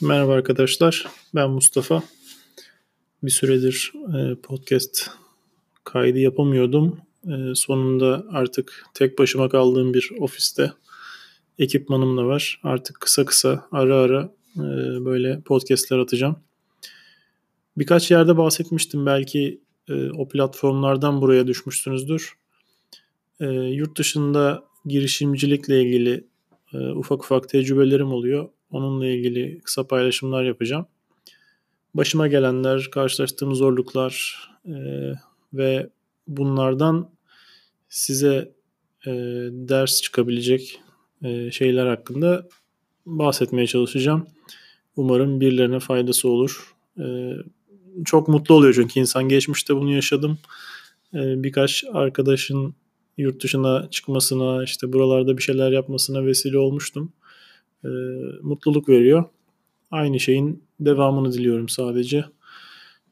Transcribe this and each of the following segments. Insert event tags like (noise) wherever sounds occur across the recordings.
Merhaba arkadaşlar, ben Mustafa. Bir süredir e, podcast kaydı yapamıyordum. E, sonunda artık tek başıma kaldığım bir ofiste ekipmanım da var. Artık kısa kısa ara ara e, böyle podcastler atacağım. Birkaç yerde bahsetmiştim belki o platformlardan buraya düşmüşsünüzdür. Yurt dışında girişimcilikle ilgili ufak ufak tecrübelerim oluyor Onunla ilgili kısa paylaşımlar yapacağım. Başıma gelenler, karşılaştığım zorluklar e, ve bunlardan size e, ders çıkabilecek e, şeyler hakkında bahsetmeye çalışacağım. Umarım birilerine faydası olur. E, çok mutlu oluyor çünkü insan geçmişte bunu yaşadım. E, birkaç arkadaşın yurt dışına çıkmasına, işte buralarda bir şeyler yapmasına vesile olmuştum e, mutluluk veriyor. Aynı şeyin devamını diliyorum sadece.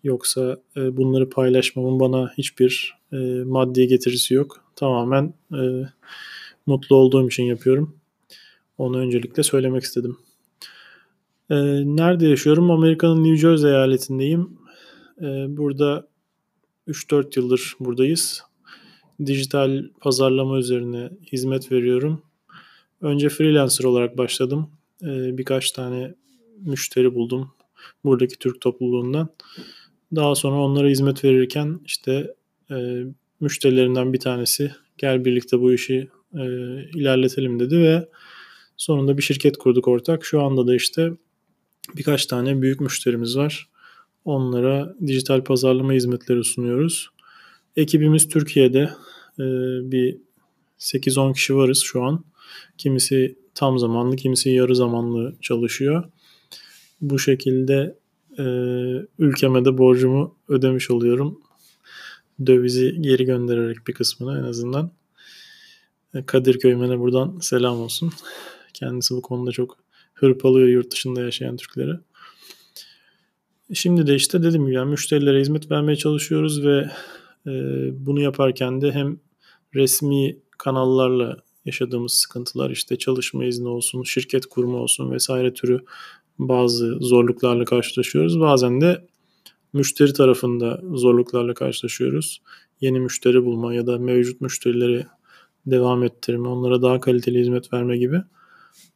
Yoksa e, bunları paylaşmamın bana hiçbir e, maddi getirisi yok. Tamamen e, mutlu olduğum için yapıyorum. Onu öncelikle söylemek istedim. E, nerede yaşıyorum? Amerika'nın New Jersey eyaletindeyim. E, burada 3-4 yıldır buradayız. Dijital pazarlama üzerine hizmet veriyorum. Önce freelancer olarak başladım. Ee, birkaç tane müşteri buldum buradaki Türk topluluğundan. Daha sonra onlara hizmet verirken işte e, müşterilerinden bir tanesi gel birlikte bu işi e, ilerletelim dedi ve sonunda bir şirket kurduk ortak. Şu anda da işte birkaç tane büyük müşterimiz var. Onlara dijital pazarlama hizmetleri sunuyoruz. Ekibimiz Türkiye'de e, bir 8-10 kişi varız şu an. Kimisi tam zamanlı, kimisi yarı zamanlı çalışıyor. Bu şekilde e, ülkeme de borcumu ödemiş oluyorum. Dövizi geri göndererek bir kısmını en azından. E, Kadir Köymen'e buradan selam olsun. Kendisi bu konuda çok hırpalıyor yurt dışında yaşayan Türkleri. Şimdi de işte dediğim gibi yani müşterilere hizmet vermeye çalışıyoruz ve e, bunu yaparken de hem resmi kanallarla yaşadığımız sıkıntılar işte çalışma izni olsun, şirket kurma olsun vesaire türü bazı zorluklarla karşılaşıyoruz. Bazen de müşteri tarafında zorluklarla karşılaşıyoruz. Yeni müşteri bulma ya da mevcut müşterileri devam ettirme, onlara daha kaliteli hizmet verme gibi.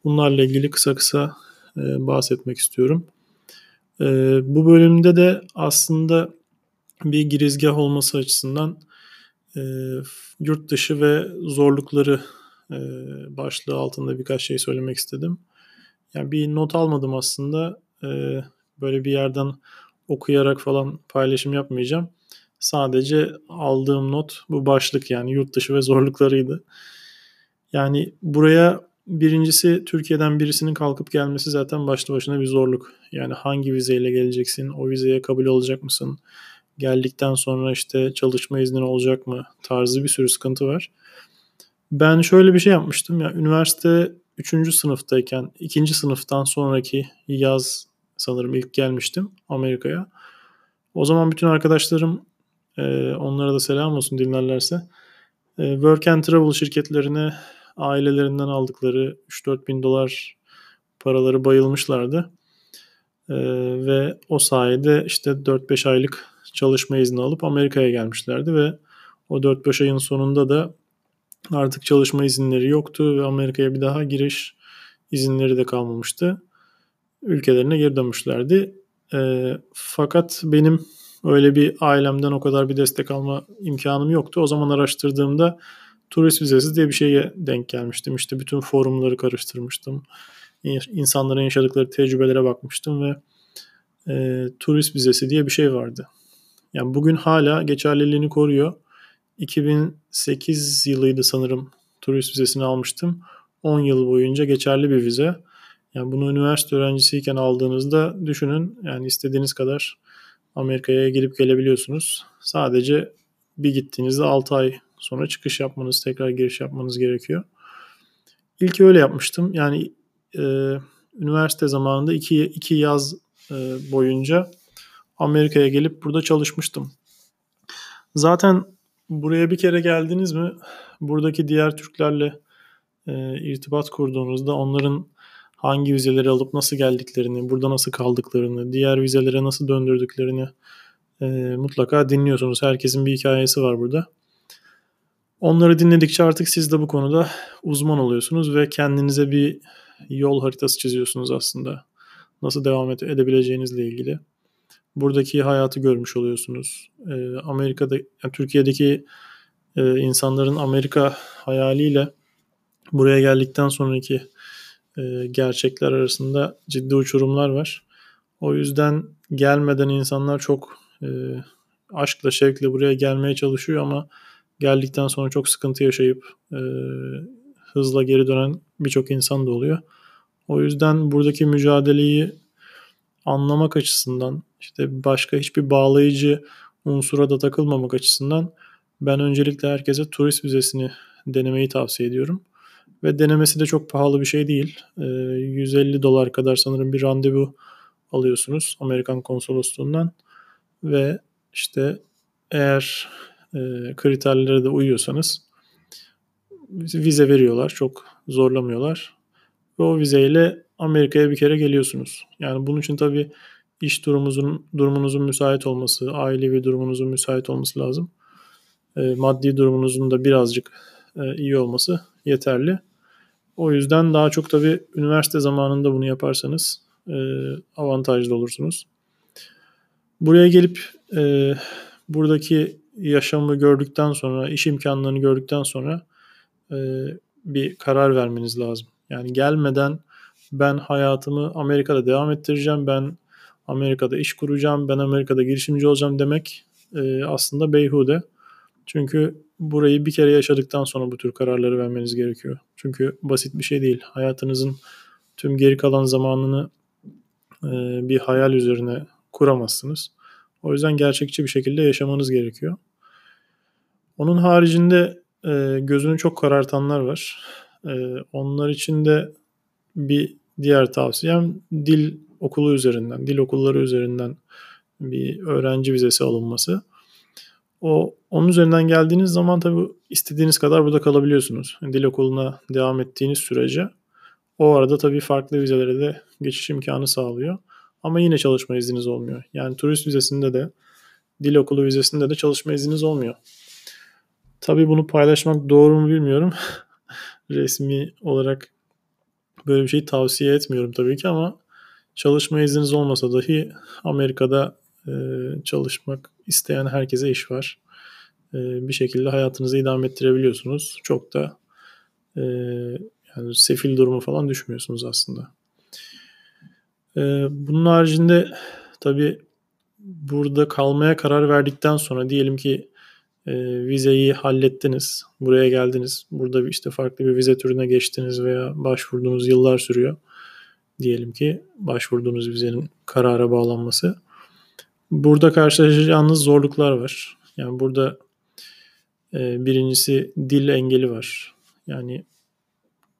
Bunlarla ilgili kısa kısa e, bahsetmek istiyorum. E, bu bölümde de aslında bir girizgah olması açısından e, yurt dışı ve zorlukları e, başlığı altında birkaç şey söylemek istedim. Yani bir not almadım aslında. E, böyle bir yerden okuyarak falan paylaşım yapmayacağım. Sadece aldığım not bu başlık yani yurt dışı ve zorluklarıydı. Yani buraya birincisi Türkiye'den birisinin kalkıp gelmesi zaten başlı başına bir zorluk. Yani hangi vizeyle geleceksin? O vizeye kabul olacak mısın? Geldikten sonra işte çalışma iznin olacak mı? Tarzı bir sürü sıkıntı var. Ben şöyle bir şey yapmıştım ya üniversite 3. sınıftayken 2. sınıftan sonraki yaz sanırım ilk gelmiştim Amerika'ya. O zaman bütün arkadaşlarım e, onlara da selam olsun dinlerlerse e, Work and Travel şirketlerine ailelerinden aldıkları 3-4 bin dolar paraları bayılmışlardı. E, ve o sayede işte 4-5 aylık çalışma izni alıp Amerika'ya gelmişlerdi ve o 4-5 ayın sonunda da Artık çalışma izinleri yoktu ve Amerika'ya bir daha giriş izinleri de kalmamıştı. Ülkelerine geri dönmüşlerdi. E, fakat benim öyle bir ailemden o kadar bir destek alma imkanım yoktu. O zaman araştırdığımda turist vizesi diye bir şeye denk gelmiştim. İşte bütün forumları karıştırmıştım. İnsanların yaşadıkları tecrübelere bakmıştım ve e, turist vizesi diye bir şey vardı. Yani bugün hala geçerliliğini koruyor. 2008 yılıydı sanırım turist vizesini almıştım. 10 yıl boyunca geçerli bir vize. Yani bunu üniversite öğrencisiyken aldığınızda düşünün yani istediğiniz kadar Amerika'ya gelip gelebiliyorsunuz. Sadece bir gittiğinizde 6 ay sonra çıkış yapmanız, tekrar giriş yapmanız gerekiyor. İlk öyle yapmıştım. Yani e, üniversite zamanında iki, iki yaz e, boyunca Amerika'ya gelip burada çalışmıştım. Zaten Buraya bir kere geldiniz mi buradaki diğer Türklerle e, irtibat kurduğunuzda onların hangi vizeleri alıp nasıl geldiklerini, burada nasıl kaldıklarını, diğer vizelere nasıl döndürdüklerini e, mutlaka dinliyorsunuz. Herkesin bir hikayesi var burada. Onları dinledikçe artık siz de bu konuda uzman oluyorsunuz ve kendinize bir yol haritası çiziyorsunuz aslında. Nasıl devam edebileceğinizle ilgili. Buradaki hayatı görmüş oluyorsunuz. Ee, Amerika'da, yani Türkiye'deki e, insanların Amerika hayaliyle buraya geldikten sonraki e, gerçekler arasında ciddi uçurumlar var. O yüzden gelmeden insanlar çok e, aşkla şevkle buraya gelmeye çalışıyor ama geldikten sonra çok sıkıntı yaşayıp e, hızla geri dönen birçok insan da oluyor. O yüzden buradaki mücadeleyi anlamak açısından işte başka hiçbir bağlayıcı unsura da takılmamak açısından ben öncelikle herkese turist vizesini denemeyi tavsiye ediyorum. Ve denemesi de çok pahalı bir şey değil. E, 150 dolar kadar sanırım bir randevu alıyorsunuz Amerikan konsolosluğundan ve işte eğer e, kriterlere de uyuyorsanız vize veriyorlar. Çok zorlamıyorlar. Ve o vizeyle Amerika'ya bir kere geliyorsunuz. Yani bunun için tabii iş durumunuzun durumunuzun müsait olması, ailevi durumunuzun müsait olması lazım. E, maddi durumunuzun da birazcık e, iyi olması yeterli. O yüzden daha çok tabii üniversite zamanında bunu yaparsanız e, avantajlı olursunuz. Buraya gelip e, buradaki yaşamı gördükten sonra, iş imkanlarını gördükten sonra e, bir karar vermeniz lazım. Yani gelmeden ben hayatımı Amerika'da devam ettireceğim, ben Amerika'da iş kuracağım, ben Amerika'da girişimci olacağım demek e, aslında beyhude. Çünkü burayı bir kere yaşadıktan sonra bu tür kararları vermeniz gerekiyor. Çünkü basit bir şey değil. Hayatınızın tüm geri kalan zamanını e, bir hayal üzerine kuramazsınız. O yüzden gerçekçi bir şekilde yaşamanız gerekiyor. Onun haricinde e, gözünü çok karartanlar var. E, onlar için de bir diğer tavsiyem dil okulu üzerinden, dil okulları üzerinden bir öğrenci vizesi alınması. O onun üzerinden geldiğiniz zaman tabii istediğiniz kadar burada kalabiliyorsunuz. Dil okuluna devam ettiğiniz sürece o arada tabii farklı vizelere de geçiş imkanı sağlıyor. Ama yine çalışma izniniz olmuyor. Yani turist vizesinde de dil okulu vizesinde de çalışma izniniz olmuyor. Tabii bunu paylaşmak doğru mu bilmiyorum. (laughs) Resmi olarak böyle bir şeyi tavsiye etmiyorum tabii ki ama çalışma izniniz olmasa dahi Amerika'da e, çalışmak isteyen herkese iş var. E, bir şekilde hayatınızı idame ettirebiliyorsunuz. Çok da e, yani sefil durumu falan düşmüyorsunuz aslında. Bunun haricinde tabii burada kalmaya karar verdikten sonra diyelim ki e, vizeyi hallettiniz, buraya geldiniz, burada işte farklı bir vize türüne geçtiniz veya başvurduğunuz yıllar sürüyor. Diyelim ki başvurduğunuz vizenin karara bağlanması. Burada karşılaşacağınız zorluklar var. Yani burada e, birincisi dil engeli var. Yani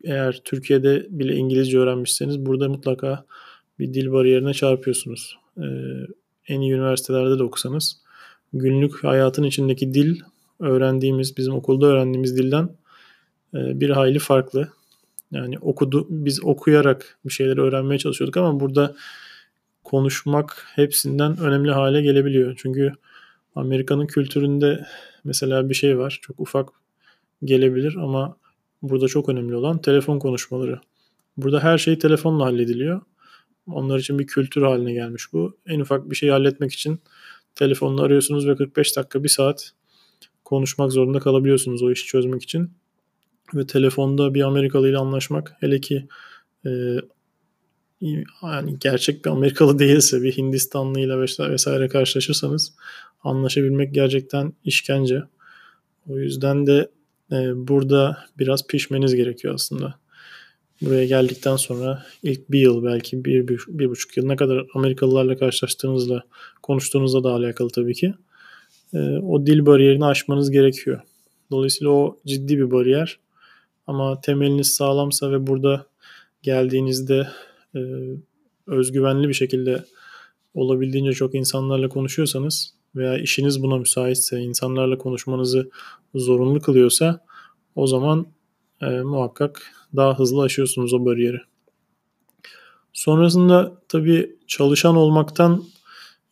eğer Türkiye'de bile İngilizce öğrenmişseniz burada mutlaka bir dil bariyerine çarpıyorsunuz. E, en iyi üniversitelerde de okusanız günlük hayatın içindeki dil öğrendiğimiz, bizim okulda öğrendiğimiz dilden e, bir hayli farklı. Yani okudu, biz okuyarak bir şeyleri öğrenmeye çalışıyorduk ama burada konuşmak hepsinden önemli hale gelebiliyor. Çünkü Amerika'nın kültüründe mesela bir şey var. Çok ufak gelebilir ama burada çok önemli olan telefon konuşmaları. Burada her şey telefonla hallediliyor. Onlar için bir kültür haline gelmiş bu. En ufak bir şeyi halletmek için telefonla arıyorsunuz ve 45 dakika, bir saat konuşmak zorunda kalabiliyorsunuz o işi çözmek için. Ve telefonda bir Amerikalı ile anlaşmak hele ki e, yani gerçek bir Amerikalı (laughs) değilse bir Hindistanlı ile vesaire karşılaşırsanız anlaşabilmek gerçekten işkence. O yüzden de e, burada biraz pişmeniz gerekiyor aslında. Buraya geldikten sonra ilk bir yıl belki bir, bir, bir buçuk yıl ne kadar Amerikalılarla karşılaştığınızla konuştuğunuzla da alakalı tabii ki. E, o dil bariyerini aşmanız gerekiyor. Dolayısıyla o ciddi bir bariyer. Ama temeliniz sağlamsa ve burada geldiğinizde e, özgüvenli bir şekilde olabildiğince çok insanlarla konuşuyorsanız veya işiniz buna müsaitse, insanlarla konuşmanızı zorunlu kılıyorsa o zaman e, muhakkak daha hızlı aşıyorsunuz o bariyeri. Sonrasında tabii çalışan olmaktan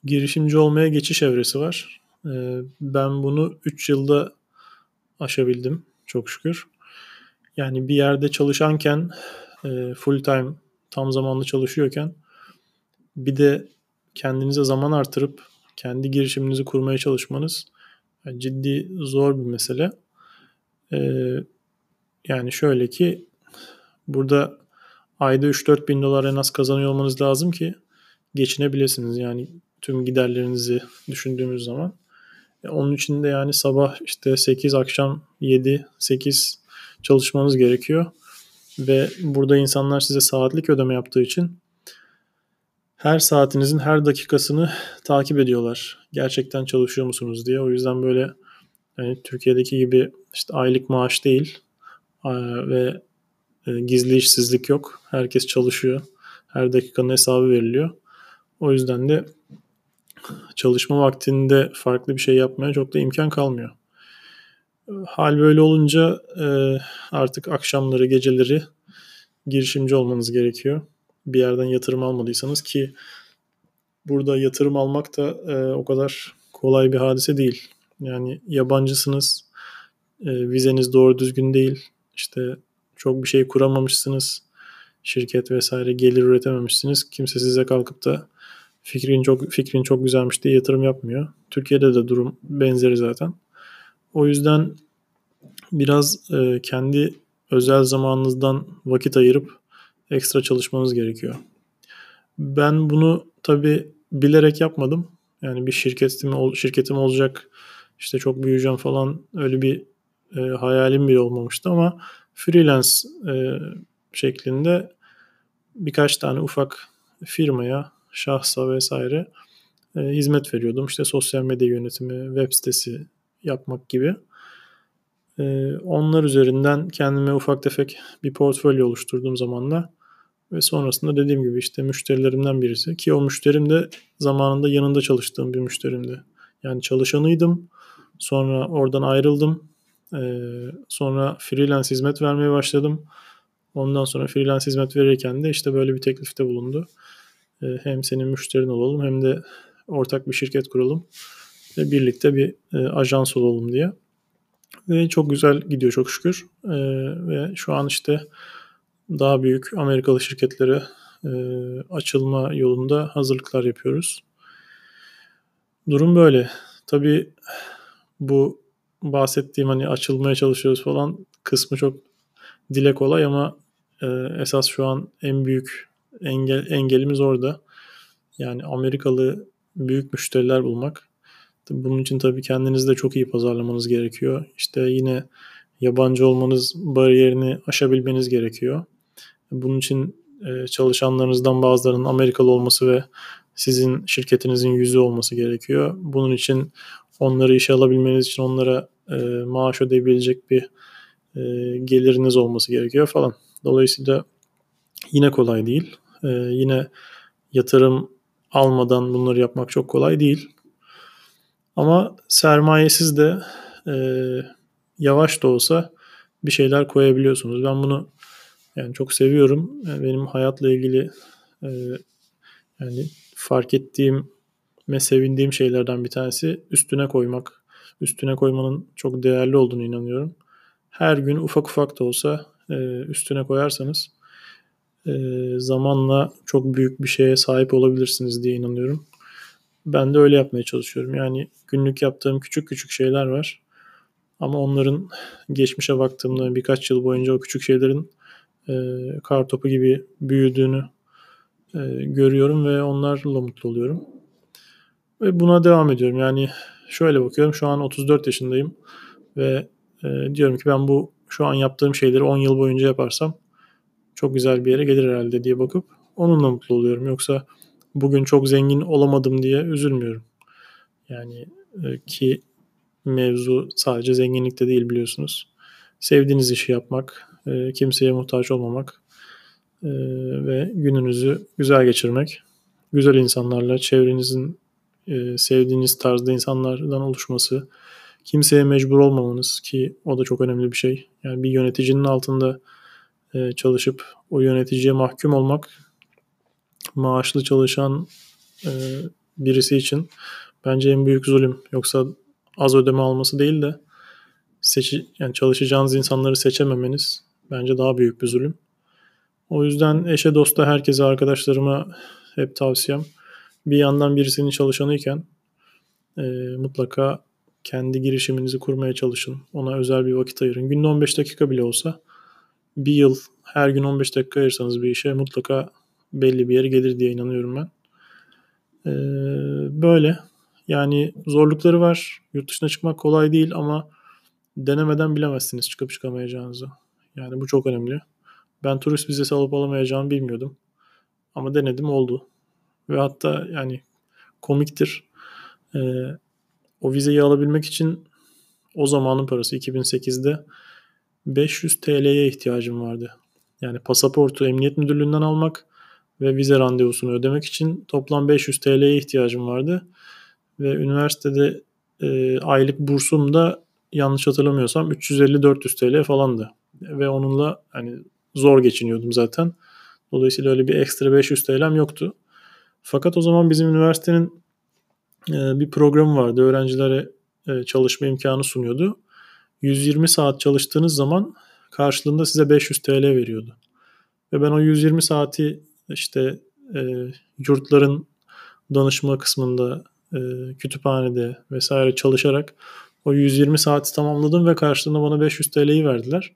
girişimci olmaya geçiş evresi var. Ee, ben bunu 3 yılda aşabildim çok şükür. Yani bir yerde çalışanken e, full time tam zamanlı çalışıyorken bir de kendinize zaman artırıp kendi girişiminizi kurmaya çalışmanız ciddi zor bir mesele. Ee, yani şöyle ki burada ayda 3-4 bin dolar en az kazanıyor olmanız lazım ki geçinebilirsiniz. Yani tüm giderlerinizi düşündüğümüz zaman. E, onun için de yani sabah işte 8 akşam 7 8 çalışmanız gerekiyor. Ve burada insanlar size saatlik ödeme yaptığı için her saatinizin her dakikasını takip ediyorlar. Gerçekten çalışıyor musunuz diye. O yüzden böyle yani Türkiye'deki gibi işte aylık maaş değil ve gizli işsizlik yok. Herkes çalışıyor. Her dakikanın hesabı veriliyor. O yüzden de çalışma vaktinde farklı bir şey yapmaya çok da imkan kalmıyor. Hal böyle olunca e, artık akşamları, geceleri girişimci olmanız gerekiyor. Bir yerden yatırım almadıysanız ki burada yatırım almak da e, o kadar kolay bir hadise değil. Yani yabancısınız, vizeniz doğru düzgün değil, işte çok bir şey kuramamışsınız, şirket vesaire gelir üretememişsiniz. Kimse size kalkıp da fikrin çok fikrin çok güzelmiş diye yatırım yapmıyor. Türkiye'de de durum benzeri zaten. O yüzden biraz e, kendi özel zamanınızdan vakit ayırıp ekstra çalışmanız gerekiyor. Ben bunu tabi bilerek yapmadım. Yani bir şirketim şirketim olacak, işte çok büyüyeceğim falan öyle bir e, hayalim bile olmamıştı ama freelance e, şeklinde birkaç tane ufak firmaya şahsa vesaire e, hizmet veriyordum. İşte sosyal medya yönetimi, web sitesi yapmak gibi. E, onlar üzerinden kendime ufak tefek bir portfolyo oluşturduğum zamanla ve sonrasında dediğim gibi işte müşterilerimden birisi ki o müşterim de zamanında yanında çalıştığım bir müşterimdi. Yani çalışanıydım. Sonra oradan ayrıldım. Ee, sonra freelance hizmet vermeye başladım. Ondan sonra freelance hizmet verirken de işte böyle bir teklifte bulundu. E, hem senin müşterin olalım hem de ortak bir şirket kuralım ve birlikte bir e, ajans olalım diye. Ve çok güzel gidiyor çok şükür. E, ve şu an işte daha büyük Amerikalı şirketlere açılma yolunda hazırlıklar yapıyoruz. Durum böyle. Tabii bu bahsettiğim hani açılmaya çalışıyoruz falan kısmı çok dile kolay ama esas şu an en büyük engel, engelimiz orada. Yani Amerikalı büyük müşteriler bulmak. Bunun için tabii kendinizi de çok iyi pazarlamanız gerekiyor. İşte yine yabancı olmanız bariyerini aşabilmeniz gerekiyor. Bunun için e, çalışanlarınızdan bazılarının Amerikalı olması ve sizin şirketinizin yüzü olması gerekiyor. Bunun için onları işe alabilmeniz için onlara e, maaş ödeyebilecek bir e, geliriniz olması gerekiyor falan. Dolayısıyla yine kolay değil. E, yine yatırım almadan bunları yapmak çok kolay değil. Ama sermayesiz de e, yavaş da olsa bir şeyler koyabiliyorsunuz. Ben bunu yani çok seviyorum. Yani benim hayatla ilgili e, yani fark ettiğim ve sevindiğim şeylerden bir tanesi üstüne koymak. Üstüne koymanın çok değerli olduğunu inanıyorum. Her gün ufak ufak da olsa e, üstüne koyarsanız e, zamanla çok büyük bir şeye sahip olabilirsiniz diye inanıyorum. Ben de öyle yapmaya çalışıyorum. Yani günlük yaptığım küçük küçük şeyler var. Ama onların geçmişe baktığımda birkaç yıl boyunca o küçük şeylerin e, kar topu gibi büyüdüğünü e, görüyorum ve onlarla mutlu oluyorum. Ve buna devam ediyorum. Yani şöyle bakıyorum. Şu an 34 yaşındayım ve e, diyorum ki ben bu şu an yaptığım şeyleri 10 yıl boyunca yaparsam çok güzel bir yere gelir herhalde diye bakıp onunla mutlu oluyorum. Yoksa bugün çok zengin olamadım diye üzülmüyorum. Yani e, ki mevzu sadece zenginlikte değil biliyorsunuz. Sevdiğiniz işi yapmak, e, kimseye muhtaç olmamak e, ve gününüzü güzel geçirmek. Güzel insanlarla, çevrenizin sevdiğiniz tarzda insanlardan oluşması, kimseye mecbur olmamanız ki o da çok önemli bir şey. Yani bir yöneticinin altında e, çalışıp o yöneticiye mahkum olmak maaşlı çalışan e, birisi için bence en büyük zulüm. Yoksa az ödeme alması değil de seçi, yani çalışacağınız insanları seçememeniz bence daha büyük bir zulüm. O yüzden eşe dosta herkese arkadaşlarıma hep tavsiyem bir yandan birisinin çalışanıyken e, mutlaka kendi girişiminizi kurmaya çalışın. Ona özel bir vakit ayırın. Günde 15 dakika bile olsa bir yıl her gün 15 dakika ayırsanız bir işe mutlaka belli bir yere gelir diye inanıyorum ben. Ee, böyle. Yani zorlukları var. Yurt dışına çıkmak kolay değil ama denemeden bilemezsiniz çıkıp çıkamayacağınızı. Yani bu çok önemli. Ben turist vizesi alıp alamayacağımı bilmiyordum. Ama denedim oldu. Ve hatta yani komiktir. Ee, o vizeyi alabilmek için o zamanın parası 2008'de 500 TL'ye ihtiyacım vardı. Yani pasaportu emniyet müdürlüğünden almak ve vize randevusunu ödemek için toplam 500 TL'ye ihtiyacım vardı. Ve üniversitede e, aylık bursum da yanlış hatırlamıyorsam 350-400 TL falandı. Ve onunla hani zor geçiniyordum zaten. Dolayısıyla öyle bir ekstra 500 TL'm yoktu. Fakat o zaman bizim üniversitenin e, bir programı vardı. Öğrencilere e, çalışma imkanı sunuyordu. 120 saat çalıştığınız zaman karşılığında size 500 TL veriyordu. Ve ben o 120 saati işte e, yurtların danışma kısmında, e, kütüphanede vesaire çalışarak o 120 saati tamamladım ve karşılığında bana 500 TL'yi verdiler.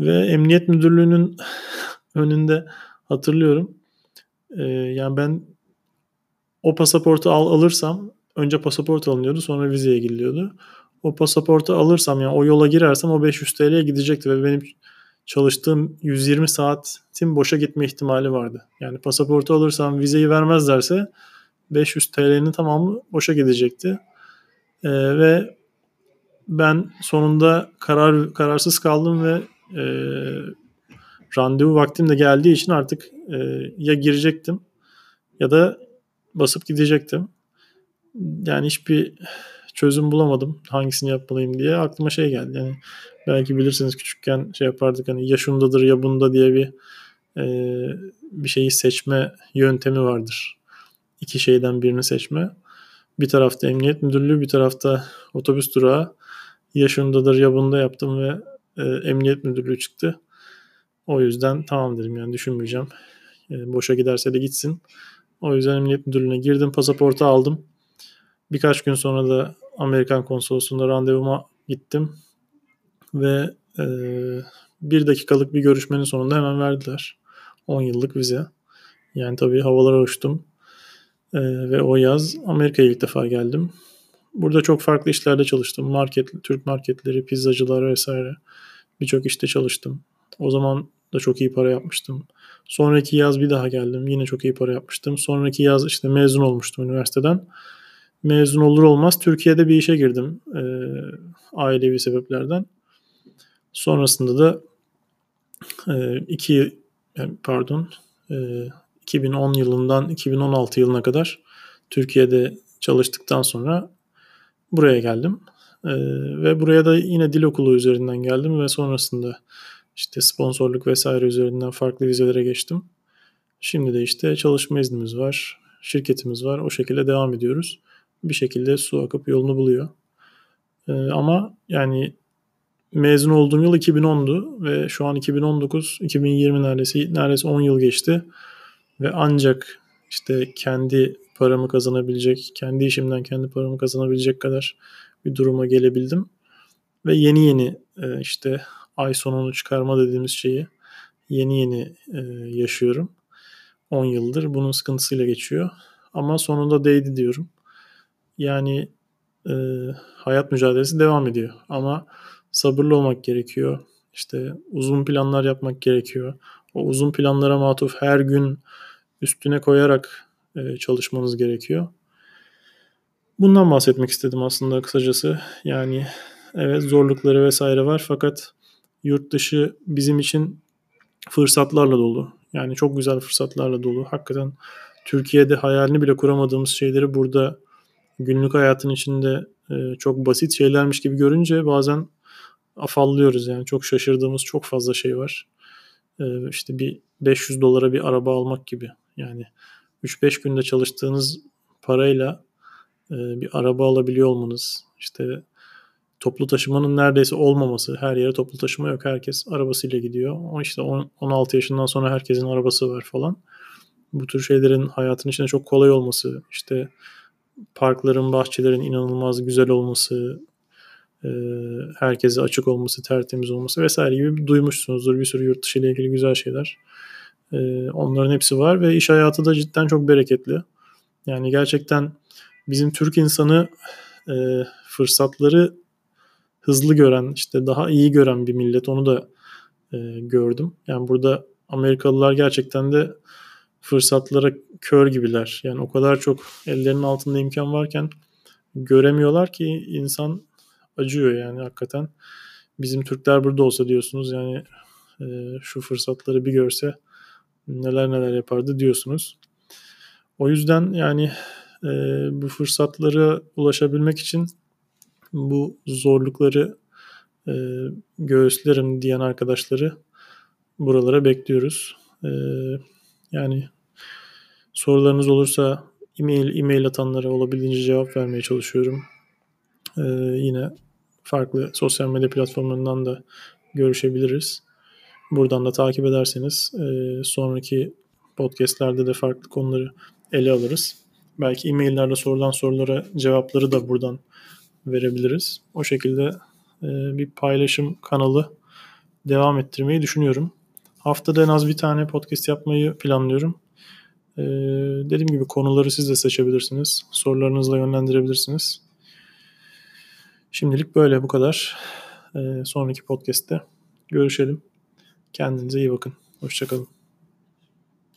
Ve Emniyet Müdürlüğü'nün (laughs) önünde hatırlıyorum. E, yani ben o pasaportu al, alırsam önce pasaport alınıyordu sonra vizeye gidiliyordu. O pasaportu alırsam yani o yola girersem o 500 TL'ye gidecekti ve benim çalıştığım 120 saatin boşa gitme ihtimali vardı. Yani pasaportu alırsam vizeyi vermezlerse 500 TL'nin tamamı boşa gidecekti. Ee, ve ben sonunda karar kararsız kaldım ve e, randevu vaktim de geldiği için artık e, ya girecektim ya da basıp gidecektim. Yani hiçbir çözüm bulamadım hangisini yapmalıyım diye aklıma şey geldi. Yani belki bilirsiniz küçükken şey yapardık hani ya şundadır ya bunda diye bir e, bir şeyi seçme yöntemi vardır. İki şeyden birini seçme. Bir tarafta emniyet müdürlüğü bir tarafta otobüs durağı ya şundadır ya bunda yaptım ve e, emniyet müdürlüğü çıktı. O yüzden tamam dedim yani düşünmeyeceğim. E, boşa giderse de gitsin. O yüzden emniyet müdürlüğüne girdim pasaportu aldım. Birkaç gün sonra da Amerikan konsolosluğunda randevuma gittim. Ve e, bir dakikalık bir görüşmenin sonunda hemen verdiler. 10 yıllık vize. Yani tabii havalara uçtum. E, ve o yaz Amerika'ya ilk defa geldim. Burada çok farklı işlerde çalıştım. Market, Türk marketleri, pizzacılar vesaire. Birçok işte çalıştım. O zaman da çok iyi para yapmıştım. Sonraki yaz bir daha geldim. Yine çok iyi para yapmıştım. Sonraki yaz işte mezun olmuştum üniversiteden mezun olur olmaz Türkiye'de bir işe girdim e, ailevi sebeplerden. Sonrasında da e, iki pardon e, 2010 yılından 2016 yılına kadar Türkiye'de çalıştıktan sonra buraya geldim. E, ve buraya da yine dil okulu üzerinden geldim ve sonrasında işte sponsorluk vesaire üzerinden farklı vizelere geçtim. Şimdi de işte çalışma iznimiz var, şirketimiz var. O şekilde devam ediyoruz bir şekilde su akıp yolunu buluyor. Ee, ama yani mezun olduğum yıl 2010'du ve şu an 2019, 2020 neredeyse neredeyse 10 yıl geçti ve ancak işte kendi paramı kazanabilecek, kendi işimden kendi paramı kazanabilecek kadar bir duruma gelebildim. Ve yeni yeni e, işte ay sonunu çıkarma dediğimiz şeyi yeni yeni e, yaşıyorum. 10 yıldır bunun sıkıntısıyla geçiyor. Ama sonunda değdi diyorum. Yani e, hayat mücadelesi devam ediyor. Ama sabırlı olmak gerekiyor. İşte uzun planlar yapmak gerekiyor. O uzun planlara matuf her gün üstüne koyarak e, çalışmanız gerekiyor. Bundan bahsetmek istedim aslında kısacası. Yani evet zorlukları vesaire var fakat yurt dışı bizim için fırsatlarla dolu. Yani çok güzel fırsatlarla dolu. Hakikaten Türkiye'de hayalini bile kuramadığımız şeyleri burada günlük hayatın içinde e, çok basit şeylermiş gibi görünce bazen afallıyoruz yani çok şaşırdığımız çok fazla şey var. E, işte bir 500 dolara bir araba almak gibi. Yani 3-5 günde çalıştığınız parayla e, bir araba alabiliyor olmanız, işte toplu taşımanın neredeyse olmaması, her yere toplu taşıma yok, herkes arabasıyla gidiyor. O işte 16 yaşından sonra herkesin arabası var falan. Bu tür şeylerin hayatın içinde çok kolay olması, işte parkların, bahçelerin inanılmaz güzel olması, e, herkese açık olması, tertemiz olması vesaire gibi duymuşsunuzdur bir sürü yurt dışı ile ilgili güzel şeyler. E, onların hepsi var ve iş hayatı da cidden çok bereketli. Yani gerçekten bizim Türk insanı e, fırsatları hızlı gören, işte daha iyi gören bir millet. Onu da e, gördüm. Yani burada Amerikalılar gerçekten de fırsatlara kör gibiler. Yani o kadar çok ellerinin altında imkan varken göremiyorlar ki insan acıyor yani hakikaten. Bizim Türkler burada olsa diyorsunuz yani e, şu fırsatları bir görse neler neler yapardı diyorsunuz. O yüzden yani e, bu fırsatlara ulaşabilmek için bu zorlukları e, göğüslerim diyen arkadaşları buralara bekliyoruz. E, yani sorularınız olursa e-mail, e-mail atanlara olabildiğince cevap vermeye çalışıyorum. E, yine farklı sosyal medya platformlarından da görüşebiliriz. Buradan da takip ederseniz e, sonraki podcastlerde de farklı konuları ele alırız. Belki e-maillerde sorulan sorulara cevapları da buradan verebiliriz. O şekilde e, bir paylaşım kanalı devam ettirmeyi düşünüyorum. Haftada en az bir tane podcast yapmayı planlıyorum. E, dediğim gibi konuları siz de seçebilirsiniz. Sorularınızla yönlendirebilirsiniz. Şimdilik böyle bu kadar. E, sonraki podcast'te görüşelim. Kendinize iyi bakın. Hoşçakalın.